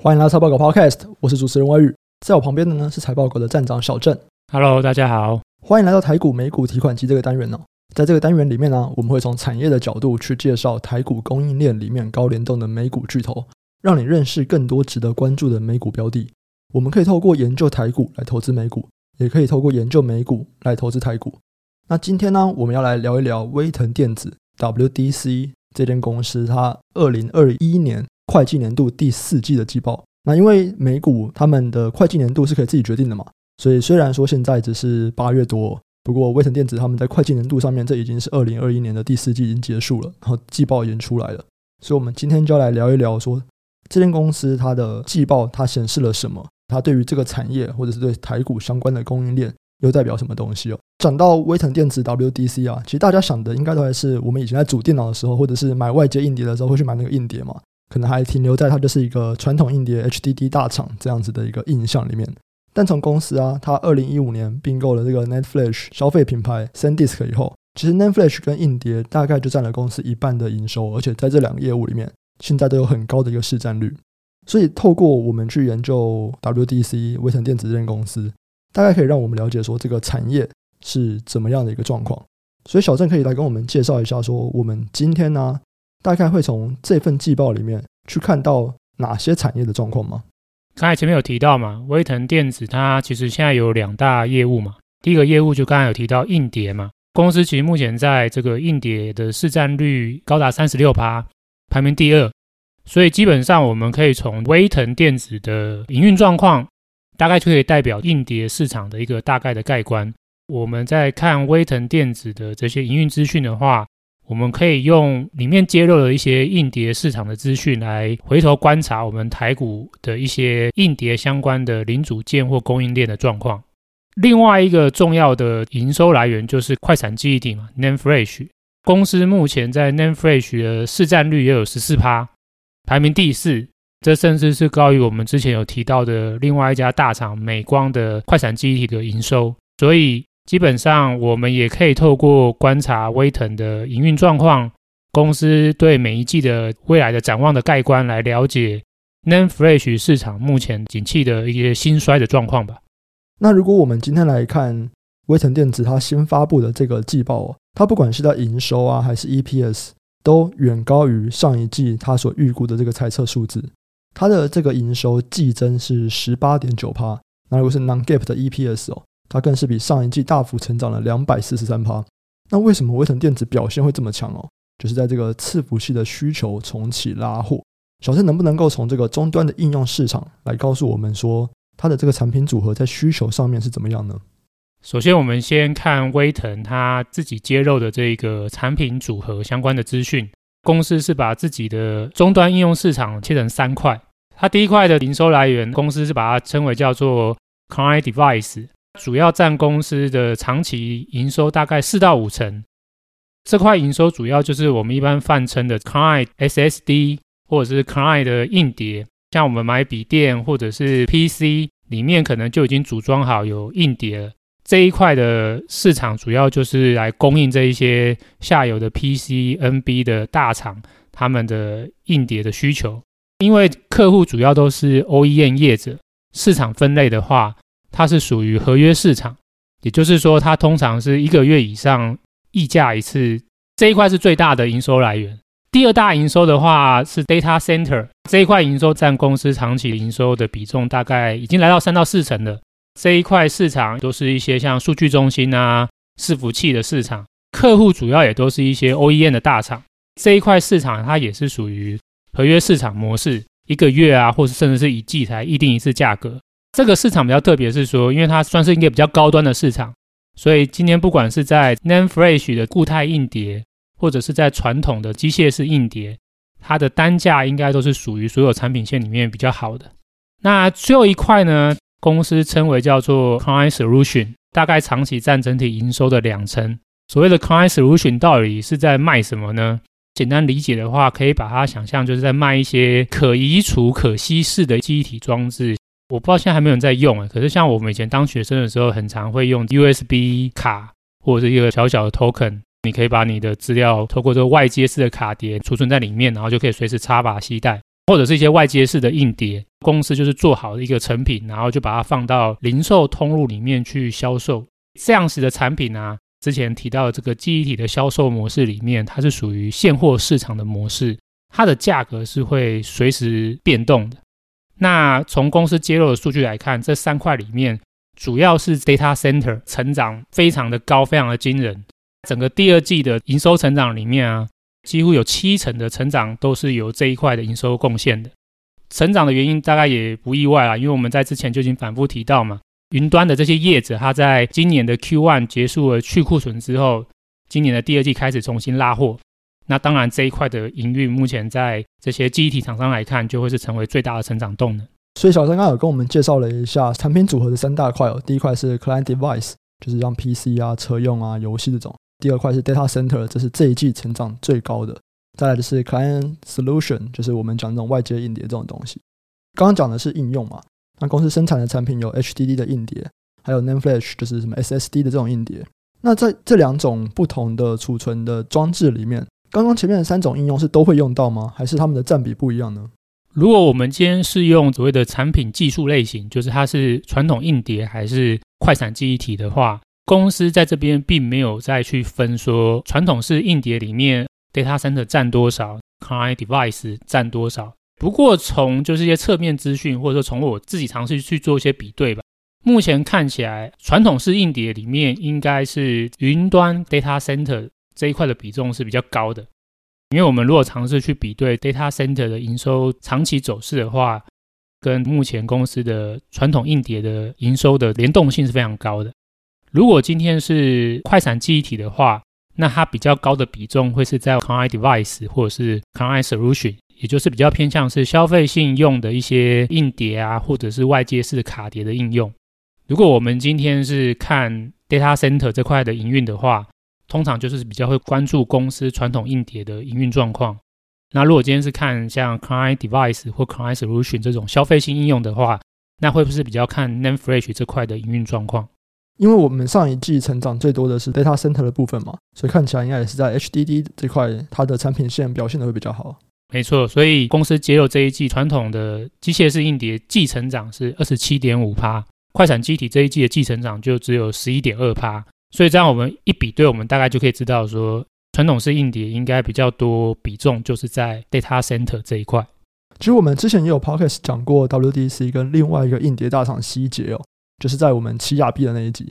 欢迎来到财报狗 Podcast，我是主持人魏宇，在我旁边的呢是财报狗的站长小郑。Hello，大家好，欢迎来到台股美股提款机这个单元呢、哦。在这个单元里面呢，我们会从产业的角度去介绍台股供应链里面高联动的美股巨头，让你认识更多值得关注的美股标的。我们可以透过研究台股来投资美股，也可以透过研究美股来投资台股。那今天呢，我们要来聊一聊威腾电子 （WDC） 这间公司，它二零二一年。会计年度第四季的季报，那因为美股他们的会计年度是可以自己决定的嘛，所以虽然说现在只是八月多，不过威腾电子他们在会计年度上面，这已经是二零二一年的第四季已经结束了，然后季报已经出来了，所以我们今天就要来聊一聊说这间公司它的季报它显示了什么，它对于这个产业或者是对台股相关的供应链又代表什么东西哦。讲到威腾电子 WDC 啊，其实大家想的应该都还是我们以前在组电脑的时候，或者是买外接硬碟的时候会去买那个硬碟嘛。可能还停留在它就是一个传统硬碟 HDD 大厂这样子的一个印象里面，但从公司啊，它二零一五年并购了这个 Netflix 消费品牌 SanDisk 以后，其实 Netflix 跟硬碟大概就占了公司一半的营收，而且在这两个业务里面，现在都有很高的一个市占率。所以透过我们去研究 WDC 威腾电子这公司，大概可以让我们了解说这个产业是怎么样的一个状况。所以小郑可以来跟我们介绍一下说，我们今天呢、大概会从这份季报里面去看到哪些产业的状况吗？刚才前面有提到嘛，威腾电子它其实现在有两大业务嘛。第一个业务就刚才有提到硬碟嘛，公司其实目前在这个硬碟的市占率高达三十六趴，排名第二。所以基本上我们可以从威腾电子的营运状况，大概就可以代表硬碟市场的一个大概的概观。我们在看威腾电子的这些营运资讯的话。我们可以用里面揭露的一些硬碟市场的资讯来回头观察我们台股的一些硬碟相关的零组件或供应链的状况。另外一个重要的营收来源就是快闪记忆体嘛，NAND Flash。公司目前在 NAND Flash 的市占率也有十四趴，排名第四，这甚至是高于我们之前有提到的另外一家大厂美光的快闪记忆体的营收。所以。基本上，我们也可以透过观察威腾的营运状况，公司对每一季的未来的展望的概观，来了解 NAND Flash 市场目前景气的一些兴衰的状况吧。那如果我们今天来看威腾电子它新发布的这个季报，它不管是在营收啊，还是 EPS，都远高于上一季它所预估的这个猜测数字。它的这个营收季增是十八点九趴，那如果是 Non Gap 的 EPS 哦。它更是比上一季大幅成长了两百四十三趴。那为什么威腾电子表现会这么强哦？就是在这个伺服器的需求重启拉货。小郑能不能够从这个终端的应用市场来告诉我们说，它的这个产品组合在需求上面是怎么样呢？首先，我们先看威腾它自己揭露的这个产品组合相关的资讯。公司是把自己的终端应用市场切成三块。它第一块的营收来源，公司是把它称为叫做 Client Device。主要占公司的长期营收大概四到五成，这块营收主要就是我们一般泛称的 Client SSD 或者是 Client 的硬碟，像我们买笔电或者是 PC 里面可能就已经组装好有硬碟了，这一块的市场主要就是来供应这一些下游的 PC、NB 的大厂他们的硬碟的需求，因为客户主要都是 OEM 业者，市场分类的话。它是属于合约市场，也就是说，它通常是一个月以上溢价一次，这一块是最大的营收来源。第二大营收的话是 Data Center 这一块营收占公司长期营收的比重大概已经来到三到四成了。这一块市场都是一些像数据中心啊、伺服器的市场，客户主要也都是一些 OEM 的大厂。这一块市场它也是属于合约市场模式，一个月啊，或是甚至是一季才议定一次价格。这个市场比较特别，是说，因为它算是一个比较高端的市场，所以今天不管是在 NAND Flash 的固态硬碟，或者是在传统的机械式硬碟，它的单价应该都是属于所有产品线里面比较好的。那最后一块呢，公司称为叫做 coin solution 大概长期占整体营收的两成。所谓的 coin solution 到底是在卖什么呢？简单理解的话，可以把它想象就是在卖一些可移除、可稀释的记忆体装置。我不知道现在还没有人在用哎，可是像我们以前当学生的时候，很常会用 USB 卡或者是一个小小的 token，你可以把你的资料透过这个外接式的卡碟储存在里面，然后就可以随时插拔携带，或者是一些外接式的硬碟，公司就是做好的一个成品，然后就把它放到零售通路里面去销售。这样子的产品啊，之前提到的这个记忆体的销售模式里面，它是属于现货市场的模式，它的价格是会随时变动的。那从公司揭露的数据来看，这三块里面主要是 data center 成长非常的高，非常的惊人。整个第二季的营收成长里面啊，几乎有七成的成长都是由这一块的营收贡献的。成长的原因大概也不意外啊，因为我们在之前就已经反复提到嘛，云端的这些业者，它在今年的 Q1 结束了去库存之后，今年的第二季开始重新拉货。那当然这一块的营运，目前在这些记忆体厂商来看，就会是成为最大的成长动能。所以小三刚有跟我们介绍了一下产品组合的三大块哦，第一块是 Client Device，就是像 PC 啊、车用啊、游戏这种；第二块是 Data Center，这是这一季成长最高的。再来的是 Client Solution，就是我们讲这种外接硬碟这种东西。刚刚讲的是应用嘛，那公司生产的产品有 HDD 的硬碟，还有 NAND Flash，就是什么 SSD 的这种硬碟。那在这两种不同的储存的装置里面，刚刚前面的三种应用是都会用到吗？还是它们的占比不一样呢？如果我们今天是用所谓的产品技术类型，就是它是传统硬碟还是快闪记忆体的话，公司在这边并没有再去分说传统式硬碟里面。Data Center 占多少，Client Device 占多少？不过从就是一些侧面资讯，或者说从我自己尝试去做一些比对吧。目前看起来，传统式硬碟里面应该是云端 Data Center 这一块的比重是比较高的。因为我们如果尝试去比对 Data Center 的营收长期走势的话，跟目前公司的传统硬碟的营收的联动性是非常高的。如果今天是快闪记忆体的话，那它比较高的比重会是在 Client Device 或者是 Client Solution，也就是比较偏向是消费性用的一些硬碟啊，或者是外接式卡碟的应用。如果我们今天是看 Data Center 这块的营运的话，通常就是比较会关注公司传统硬碟的营运状况。那如果今天是看像 Client Device 或 Client Solution 这种消费性应用的话，那会不会比较看 Name Flash 这块的营运状况？因为我们上一季成长最多的是 data center 的部分嘛，所以看起来应该也是在 HDD 这块，它的产品线表现的会比较好。没错，所以公司揭露这一季传统的机械式硬碟季成长是二十七点五趴，快闪机体这一季的季成长就只有十一点二趴。所以这样我们一比对，我们大概就可以知道说，传统式硬碟应该比较多比重就是在 data center 这一块。其实我们之前也有 podcast 讲过 WDC 跟另外一个硬碟大厂希捷哦。就是在我们七亚币的那一集，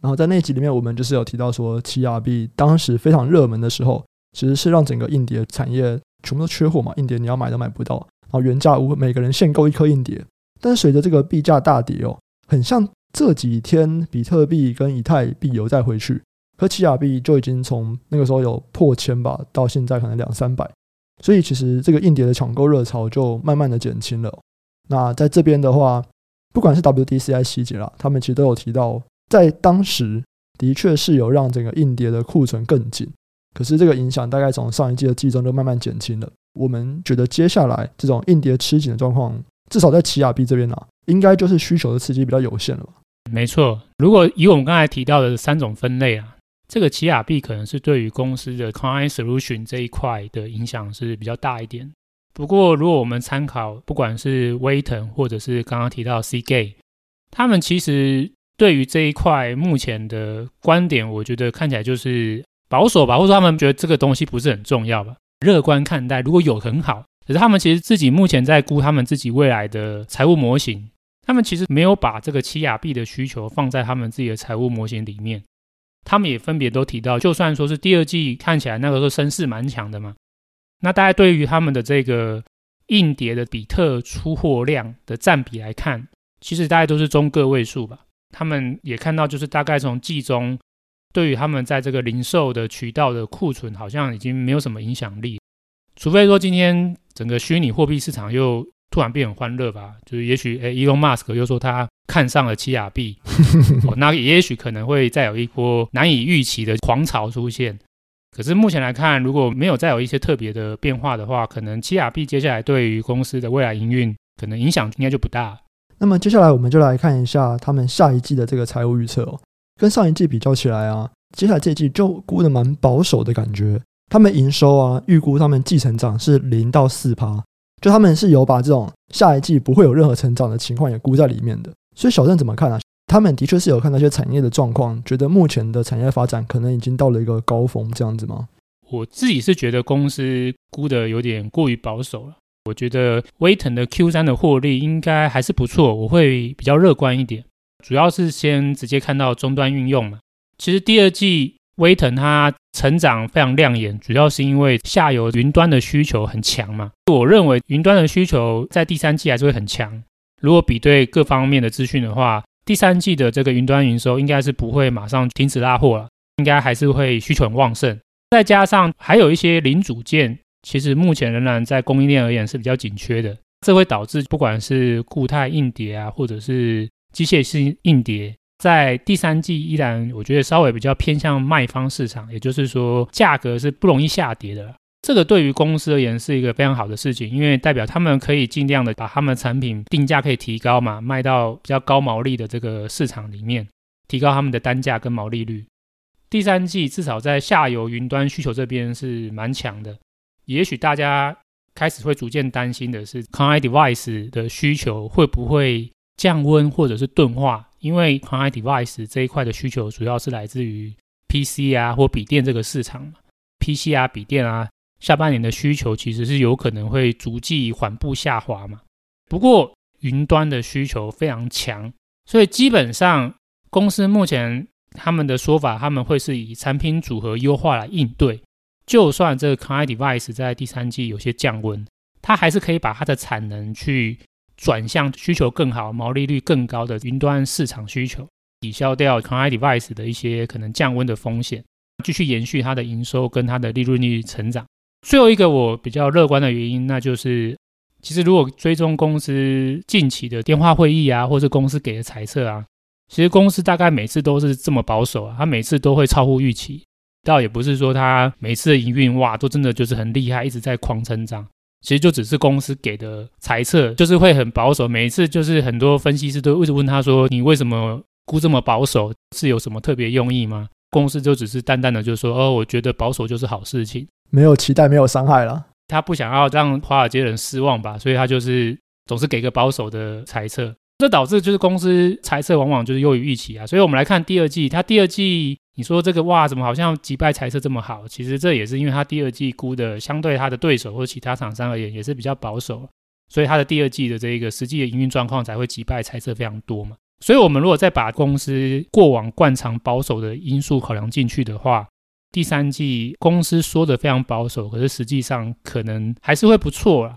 然后在那一集里面，我们就是有提到说，七亚币当时非常热门的时候，其实是让整个硬碟产业全部都缺货嘛，硬碟你要买都买不到，然后原价无每个人限购一颗硬碟。但随着这个币价大跌哦，很像这几天比特币跟以太币有再回去，可奇亚币就已经从那个时候有破千吧，到现在可能两三百，所以其实这个硬碟的抢购热潮就慢慢的减轻了。那在这边的话。不管是 WDC 还是希捷啦，他们其实都有提到，在当时的确是有让整个硬碟的库存更紧，可是这个影响大概从上一季的季中就慢慢减轻了。我们觉得接下来这种硬碟吃紧的状况，至少在奇亚币这边呢、啊，应该就是需求的刺激比较有限了吧？没错，如果以我们刚才提到的三种分类啊，这个奇亚币可能是对于公司的 Client Solution 这一块的影响是比较大一点。不过，如果我们参考，不管是威腾或者是刚刚提到 Seagate，他们其实对于这一块目前的观点，我觉得看起来就是保守吧，或者说他们觉得这个东西不是很重要吧，乐观看待。如果有很好，可是他们其实自己目前在估他们自己未来的财务模型，他们其实没有把这个奇亚币的需求放在他们自己的财务模型里面。他们也分别都提到，就算说是第二季看起来那个时候声势蛮强的嘛。那大家对于他们的这个硬碟的比特出货量的占比来看，其实大概都是中个位数吧。他们也看到，就是大概从季中，对于他们在这个零售的渠道的库存，好像已经没有什么影响力。除非说今天整个虚拟货币市场又突然变很欢乐吧，就是也许诶，Elon Musk 又说他看上了七亚币，哦，那也许可能会再有一波难以预期的狂潮出现。可是目前来看，如果没有再有一些特别的变化的话，可能七亚币接下来对于公司的未来营运可能影响应该就不大。那么接下来我们就来看一下他们下一季的这个财务预测哦，跟上一季比较起来啊，接下来这一季就估得蛮保守的感觉。他们营收啊，预估他们季成长是零到四趴，就他们是有把这种下一季不会有任何成长的情况也估在里面的。所以小郑怎么看啊？他们的确是有看那些产业的状况，觉得目前的产业发展可能已经到了一个高峰，这样子吗？我自己是觉得公司估得有点过于保守了。我觉得威腾的 Q 三的获利应该还是不错，我会比较乐观一点。主要是先直接看到终端运用嘛。其实第二季威腾它成长非常亮眼，主要是因为下游云端的需求很强嘛。我认为云端的需求在第三季还是会很强。如果比对各方面的资讯的话，第三季的这个云端营收应该是不会马上停止拉货了，应该还是会需求很旺盛。再加上还有一些零组件。其实目前仍然在供应链而言是比较紧缺的，这会导致不管是固态硬碟啊，或者是机械性硬碟，在第三季依然我觉得稍微比较偏向卖方市场，也就是说价格是不容易下跌的。这个对于公司而言是一个非常好的事情，因为代表他们可以尽量的把他们的产品定价可以提高嘛，卖到比较高毛利的这个市场里面，提高他们的单价跟毛利率。第三季至少在下游云端需求这边是蛮强的。也许大家开始会逐渐担心的是，Client Device 的需求会不会降温或者是钝化？因为 Client Device 这一块的需求主要是来自于 PC 啊或笔电这个市场嘛，PC 啊笔电啊，下半年的需求其实是有可能会逐季缓步下滑嘛。不过云端的需求非常强，所以基本上公司目前他们的说法，他们会是以产品组合优化来应对。就算这个 Client Device 在第三季有些降温，它还是可以把它的产能去转向需求更好、毛利率更高的云端市场需求，抵消掉 Client Device 的一些可能降温的风险，继续延续它的营收跟它的利润率成长。最后一个我比较乐观的原因，那就是其实如果追踪公司近期的电话会议啊，或是公司给的猜测啊，其实公司大概每次都是这么保守啊，它每次都会超乎预期。倒也不是说它每次的营运哇都真的就是很厉害，一直在狂成长。其实就只是公司给的猜测，就是会很保守。每一次就是很多分析师都一直问他说：“你为什么估这么保守？是有什么特别用意吗？”公司就只是淡淡的就说：“哦，我觉得保守就是好事情，没有期待，没有伤害了。”他不想要让华尔街人失望吧，所以他就是总是给个保守的猜测。这导致就是公司财测往往就是优于预期啊。所以我们来看第二季，它第二季。你说这个哇，怎么好像击败财测这么好？其实这也是因为它第二季估的相对它的对手或者其他厂商而言也是比较保守，所以它的第二季的这个实际的营运状况才会击败财测非常多嘛。所以我们如果再把公司过往惯常保守的因素考量进去的话，第三季公司说的非常保守，可是实际上可能还是会不错啦。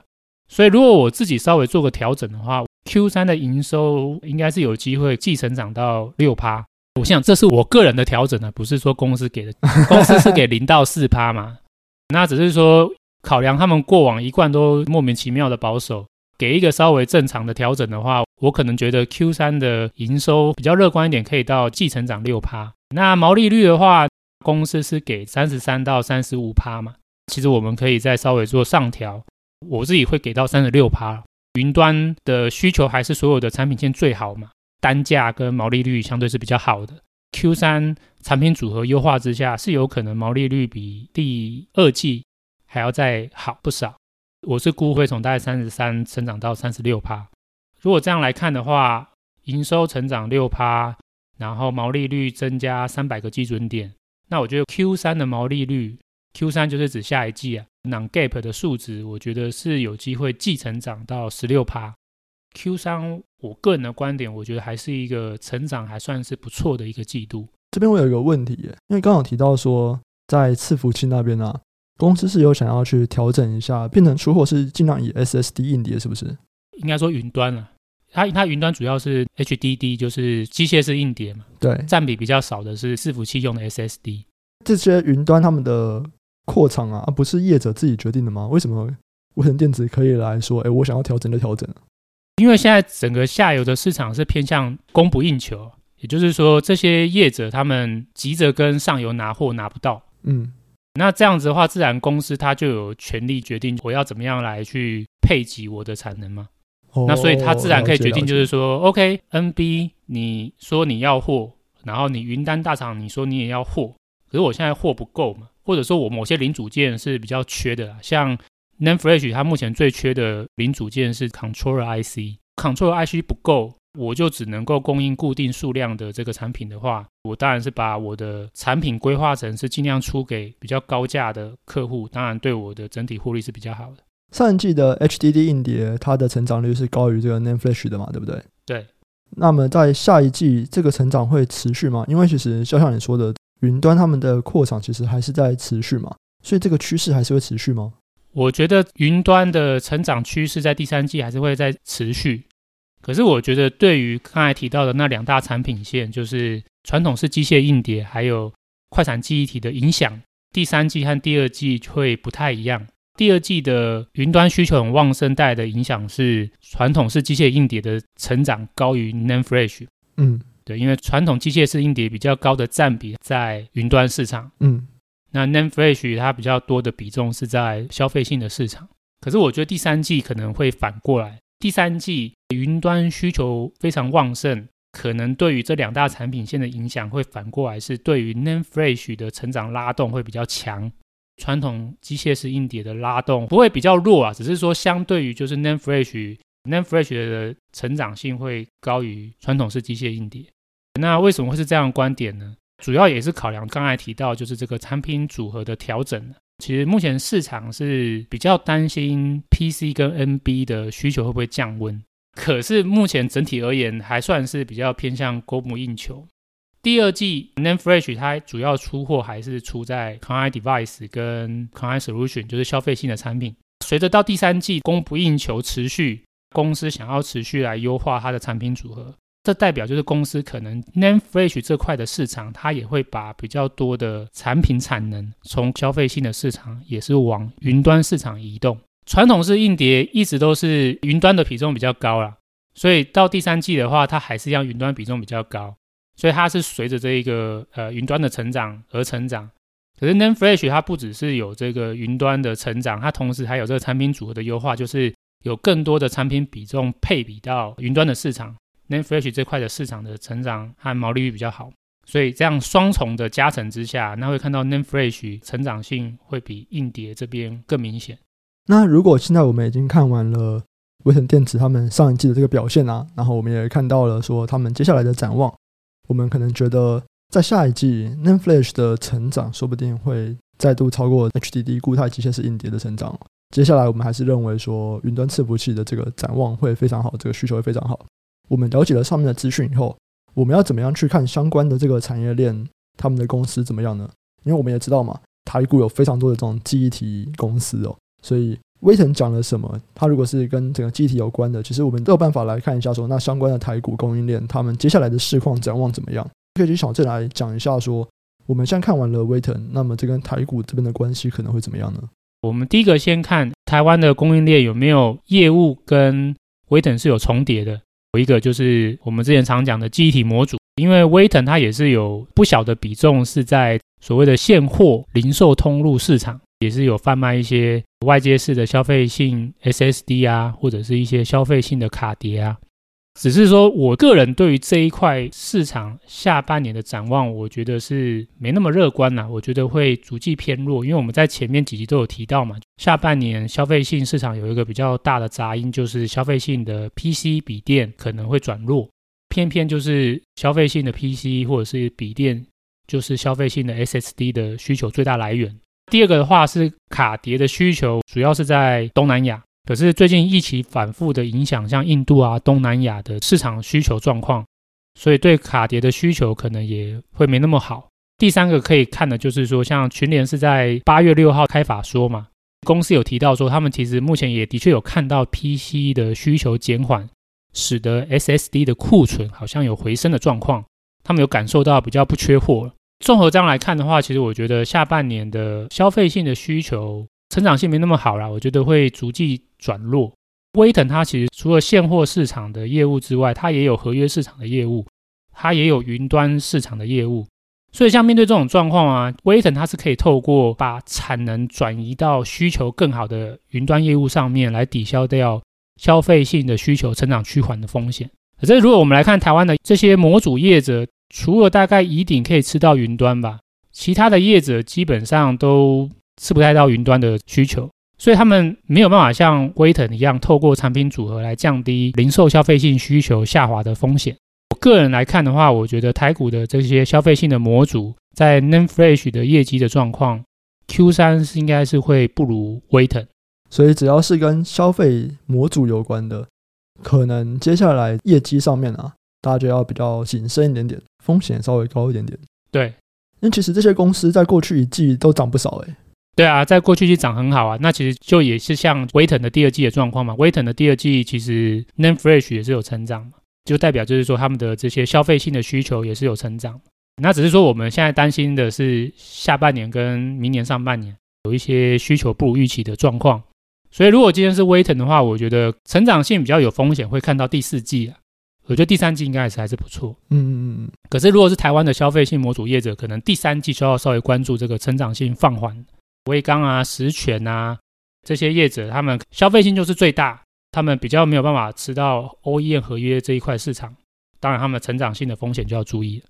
所以如果我自己稍微做个调整的话，Q 三的营收应该是有机会季成长到六趴。我想这是我个人的调整呢，不是说公司给的，公司是给零到四趴嘛，那只是说考量他们过往一贯都莫名其妙的保守，给一个稍微正常的调整的话，我可能觉得 Q 三的营收比较乐观一点，可以到季成长六趴。那毛利率的话，公司是给三十三到三十五趴嘛，其实我们可以再稍微做上调，我自己会给到三十六趴。云端的需求还是所有的产品线最好嘛。单价跟毛利率相对是比较好的，Q3 产品组合优化之下，是有可能毛利率比第二季还要再好不少。我是估会从大概三十三成长到三十六趴。如果这样来看的话，营收成长六趴，然后毛利率增加三百个基准点，那我觉得 Q3 的毛利率，Q3 就是指下一季啊，non-GAAP 的数值，我觉得是有机会继成长到十六趴。Q 三，我个人的观点，我觉得还是一个成长还算是不错的一个季度。这边我有一个问题耶，因为刚好提到说，在伺服器那边啊，公司是有想要去调整一下，变成出货是尽量以 SSD 硬碟，是不是？应该说云端了，它它云端主要是 HDD，就是机械式硬碟嘛，对，占比比较少的是伺服器用的 SSD。这些云端他们的扩厂啊，不是业者自己决定的吗？为什么威腾电子可以来说，哎，我想要调整就调整？因为现在整个下游的市场是偏向供不应求，也就是说，这些业者他们急着跟上游拿货拿不到，嗯，那这样子的话，自然公司它就有权利决定我要怎么样来去配给我的产能嘛。哦，那所以它自然可以决定，就是说，OK，NB，你说你要货，然后你云端大厂你说你也要货，可是我现在货不够嘛，或者说我某些零组件是比较缺的，像。NAND Flash 它目前最缺的零组件是 Controller IC，Controller IC 不够，我就只能够供应固定数量的这个产品的话，我当然是把我的产品规划成是尽量出给比较高价的客户，当然对我的整体获利是比较好的。上一季的 HDD 硬碟，它的成长率是高于这个 NAND Flash 的嘛，对不对？对。那么在下一季，这个成长会持续吗？因为其实就像你说的，云端他们的扩厂其实还是在持续嘛，所以这个趋势还是会持续吗？我觉得云端的成长趋势在第三季还是会在持续。可是我觉得对于刚才提到的那两大产品线，就是传统式机械硬碟还有快闪记忆体的影响，第三季和第二季会不太一样。第二季的云端需求很旺盛，带来的影响是传统式机械硬碟的成长高于 NAND Flash。嗯，对，因为传统机械式硬碟比较高的占比在云端市场。嗯，那 NAND Flash 它比较多的比重是在消费性的市场。可是我觉得第三季可能会反过来，第三季云端需求非常旺盛，可能对于这两大产品线的影响会反过来是对于 NAND Flash 的成长拉动会比较强。传统机械式硬碟的拉动不会比较弱啊，只是说相对于就是 NAND Flash，NAND Flash 的成长性会高于传统式机械硬碟。那为什么会是这样的观点呢？主要也是考量刚才提到就是这个产品组合的调整。其实目前市场是比较担心 PC 跟 NB 的需求会不会降温，可是目前整体而言还算是比较偏向供不应求。第二季 NAND Flash 它主要出货还是出在 Client Device 跟 Client Solution，就是消费性的产品。随着到第三季供不应求持续，公司想要持续来优化它的产品组合，这代表就是公司可能 Name Flash 这块的市场，它也会把比较多的产品产能从消费性的市场也是往云端市场移动。传统式硬碟一直都是云端的比重比较高啦，所以到第三季的话，它还是一样云端比重比较高。所以它是随着这一个呃云端的成长而成长，可是 Name Flash 它不只是有这个云端的成长，它同时还有这个产品组合的优化，就是有更多的产品比重配比到云端的市场，NAND Flash 这块的市场的成长和毛利率比较好，所以这样双重的加成之下，那会看到 NAND Flash 成长性会比硬碟这边更明显。那如果现在我们已经看完了威神电池他们上一季的这个表现啊，然后我们也看到了说他们接下来的展望。我们可能觉得，在下一季，NAND Flash 的成长说不定会再度超过 HDD 固态机械式硬碟的成长。接下来，我们还是认为说，云端伺服器的这个展望会非常好，这个需求会非常好。我们了解了上面的资讯以后，我们要怎么样去看相关的这个产业链，他们的公司怎么样呢？因为我们也知道嘛，台股有非常多的这种记忆体公司哦，所以威腾讲了什么，它如果是跟整个记忆体有关的，其实我们都有办法来看一下说，那相关的台股供应链，他们接下来的市况展望怎么样？可以去小郑来讲一下说，我们现在看完了威腾，那么这跟台股这边的关系可能会怎么样呢？我们第一个先看台湾的供应链有没有业务跟威腾是有重叠的。有一个就是我们之前常讲的记忆体模组，因为威腾它也是有不小的比重是在所谓的现货零售通路市场。也是有贩卖一些外接式的消费性 SSD 啊，或者是一些消费性的卡碟啊。只是说我个人对于这一块市场下半年的展望，我觉得是没那么乐观呐。我觉得会逐季偏弱，因为我们在前面几集都有提到嘛，下半年消费性市场有一个比较大的杂音，就是消费性的 PC 笔电可能会转弱，偏偏就是消费性的 PC 或者是笔电，就是消费性的 SSD 的需求最大来源。第二个的话是卡碟的需求，主要是在东南亚。可是最近疫情反复的影响，像印度啊、东南亚的市场需求状况，所以对卡碟的需求可能也会没那么好。第三个可以看的就是说，像群联是在八月六号开法说嘛，公司有提到说，他们其实目前也的确有看到 PC 的需求减缓，使得 SSD 的库存好像有回升的状况，他们有感受到比较不缺货。综合这样来看的话，其实我觉得下半年的消费性的需求成长性没那么好啦，我觉得会逐季转弱。威腾它其实除了现货市场的业务之外，它也有合约市场的业务，它也有云端市场的业务。所以像面对这种状况啊，威腾它是可以透过把产能转移到需求更好的云端业务上面来抵消掉消费性的需求成长趋缓的风险。可是如果我们来看台湾的这些模组业者，除了大概宜鼎可以吃到云端吧，其他的业者基本上都吃不太到云端的需求，所以他们没有办法像威腾一样，透过产品组合来降低零售消费性需求下滑的风险。我个人来看的话，我觉得台股的这些消费性的模组在 NAND Flash 的业绩的状况，Q 三是应该是会不如威腾。所以只要是跟消费模组有关的，可能接下来业绩上面啊，大家就要比较谨慎一点点，风险稍微高一点点。对，因为其实这些公司在过去一季都涨不少诶、欸。对啊，在过去季涨很好啊，那其实就也是像威腾的第二季的状况嘛。威腾的第二季其实 Name Fresh 也是有成长嘛，就代表就是说他们的这些消费性的需求也是有成长。那只是说我们现在担心的是下半年跟明年上半年有一些需求不如预期的状况。所以如果今天是威腾的话，我觉得成长性比较有风险，会看到第四季啊。我觉得第三季应该还是还是不错。嗯嗯嗯嗯。可是如果是台湾的消费性模组业者，可能第三季就要稍微关注这个成长性放缓。威刚啊、十銓啊这些业者，他们消费性就是最大，他们比较没有办法吃到 OEM 合约这一块市场，当然他们成长性的风险就要注意。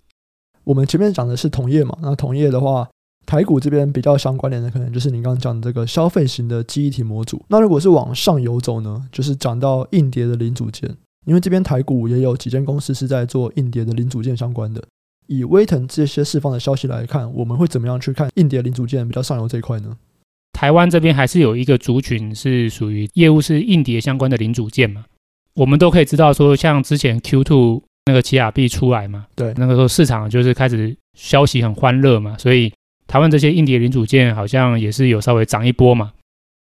我们前面讲的是同业嘛，那同业的话，台股这边比较相关联的，可能就是你刚刚讲的这个消费型的记忆体模组。那如果是往上游走呢，就是讲到硬碟的零组件，因为这边台股也有几间公司是在做硬碟的零组件相关的。以威腾这些释放的消息来看，我们会怎么样去看硬碟零组件比较上游这一块呢？台湾这边还是有一个族群是属于业务是硬碟相关的零组件嘛？我们都可以知道说，像之前 Q2 那个奇亚币出来嘛，对，那个时候市场就是开始消息很欢乐嘛，所以台湾这些硬碟零组件好像也是有稍微涨一波嘛。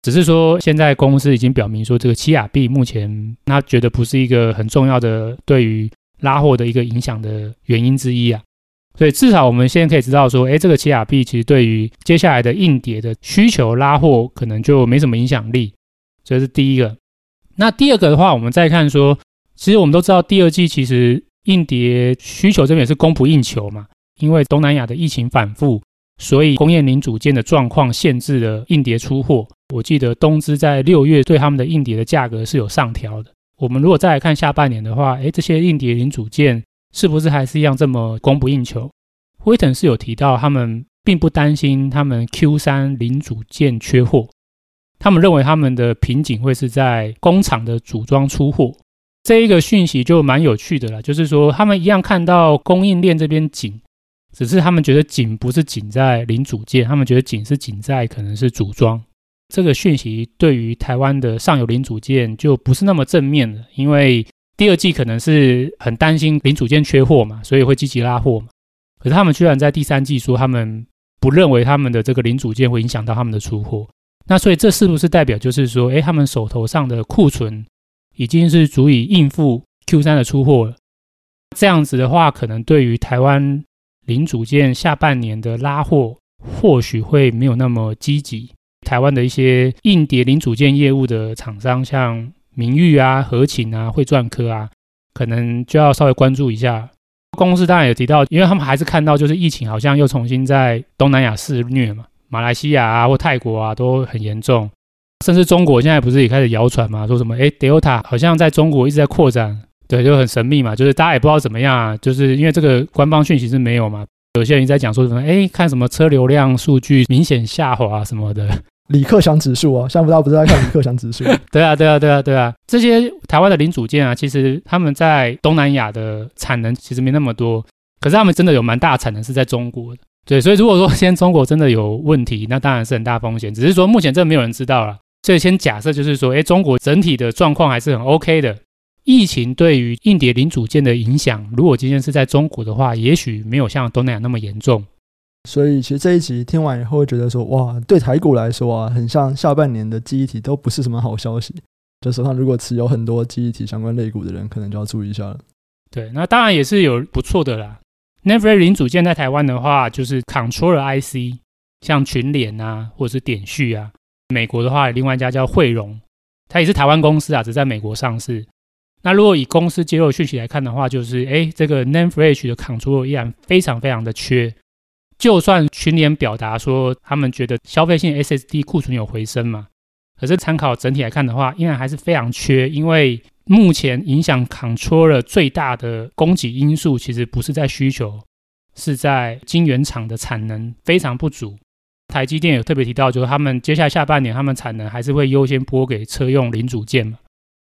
只是说现在公司已经表明说，这个奇亚币目前他觉得不是一个很重要的对于拉货的一个影响的原因之一啊。所以至少我们现在可以知道说，哎，这个奇亚币其实对于接下来的硬碟的需求拉货可能就没什么影响力，这是第一个。那第二个的话，我们再看说，其实我们都知道第二季其实硬碟需求这边也是供不应求嘛，因为东南亚的疫情反复，所以工业零组件的状况限制了硬碟出货。我记得东芝在六月对他们的硬碟的价格是有上调的。我们如果再来看下半年的话，哎，这些硬碟零组件。是不是还是一样这么供不应求？威腾是有提到，他们并不担心他们 Q 三零组件缺货，他们认为他们的瓶颈会是在工厂的组装出货。这一个讯息就蛮有趣的了，就是说他们一样看到供应链这边紧，只是他们觉得紧不是紧在零组件，他们觉得紧是紧在可能是组装。这个讯息对于台湾的上游零组件就不是那么正面了，因为。第二季可能是很担心零组件缺货嘛，所以会积极拉货嘛。可是他们居然在第三季说他们不认为他们的这个零组件会影响到他们的出货。那所以这是不是代表就是说，诶，他们手头上的库存已经是足以应付 Q 三的出货了？这样子的话，可能对于台湾零组件下半年的拉货或许会没有那么积极。台湾的一些硬碟零组件业务的厂商，像。名誉啊、和勤啊、汇钻科啊，可能就要稍微关注一下。公司当然也提到，因为他们还是看到，就是疫情好像又重新在东南亚肆虐嘛，马来西亚啊或泰国啊都很严重，甚至中国现在不是也开始谣传嘛，说什么哎，Delta 好像在中国一直在扩展，对，就很神秘嘛，就是大家也不知道怎么样啊，就是因为这个官方讯息是没有嘛，有些人在讲说什么哎，看什么车流量数据明显下滑什么的。李克强指数啊，想不到不是在看李克强指数？对啊，对啊，对啊，对啊，这些台湾的零组件啊，其实他们在东南亚的产能其实没那么多，可是他们真的有蛮大的产能是在中国的。对，所以如果说现在中国真的有问题，那当然是很大风险。只是说目前这没有人知道了，所以先假设就是说，哎，中国整体的状况还是很 OK 的。疫情对于硬碟零组件的影响，如果今天是在中国的话，也许没有像东南亚那么严重。所以其实这一集听完以后，觉得说，哇，对台股来说啊，很像下半年的记忆体都不是什么好消息。就手上如果持有很多记忆体相关类股的人，可能就要注意一下了。对，那当然也是有不错的啦。NAND Flash 零组件在台湾的话，就是 Controller IC，像群联啊，或者是点序啊。美国的话，另外一家叫慧荣，它也是台湾公司啊，只在美国上市。那如果以公司揭露讯息来看的话，就是哎，这个 NAND Flash 的 Controller 依然非常非常的缺。就算群联表达说他们觉得消费性 SSD 库存有回升嘛，可是参考整体来看的话，依然还是非常缺。因为目前影响 controller 最大的供给因素，其实不是在需求，是在晶圆厂的产能非常不足。台积电有特别提到，就是他们接下来下半年他们产能还是会优先拨给车用零组件嘛。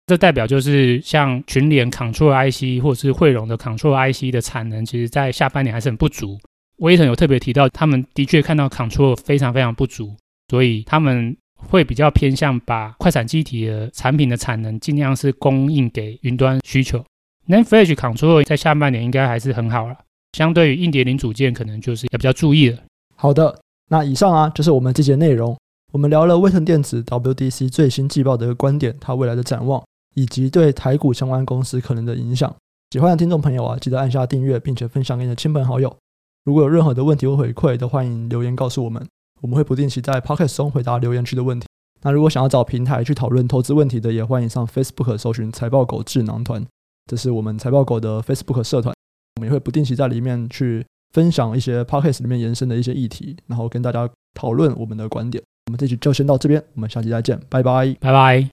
这代表就是像群联 Control IC 或者是汇荣的 Control IC 的产能，其实在下半年还是很不足。威腾有特别提到，他们的确看到 Control 非常非常不足，所以他们会比较偏向把快闪机体的产品的产能尽量是供应给云端需求。NAND Flash Control 在下半年应该还是很好了，相对于硬碟零组件，可能就是要比较注意了。好的，那以上啊就是我们这节内容，我们聊了威腾电子 WDC 最新季报的一个观点，它未来的展望。以及对台股相关公司可能的影响，喜欢的听众朋友啊，记得按下订阅，并且分享给你的亲朋好友。如果有任何的问题或回馈，都欢迎留言告诉我们，我们会不定期在 Podcast 中回答留言区的问题。那如果想要找平台去讨论投资问题的，也欢迎上 Facebook 搜寻财报狗智囊团，这是我们财报狗的 Facebook 社团，我们也会不定期在里面去分享一些 Podcast 里面延伸的一些议题，然后跟大家讨论我们的观点。我们这期就先到这边，我们下期再见，拜拜，拜拜。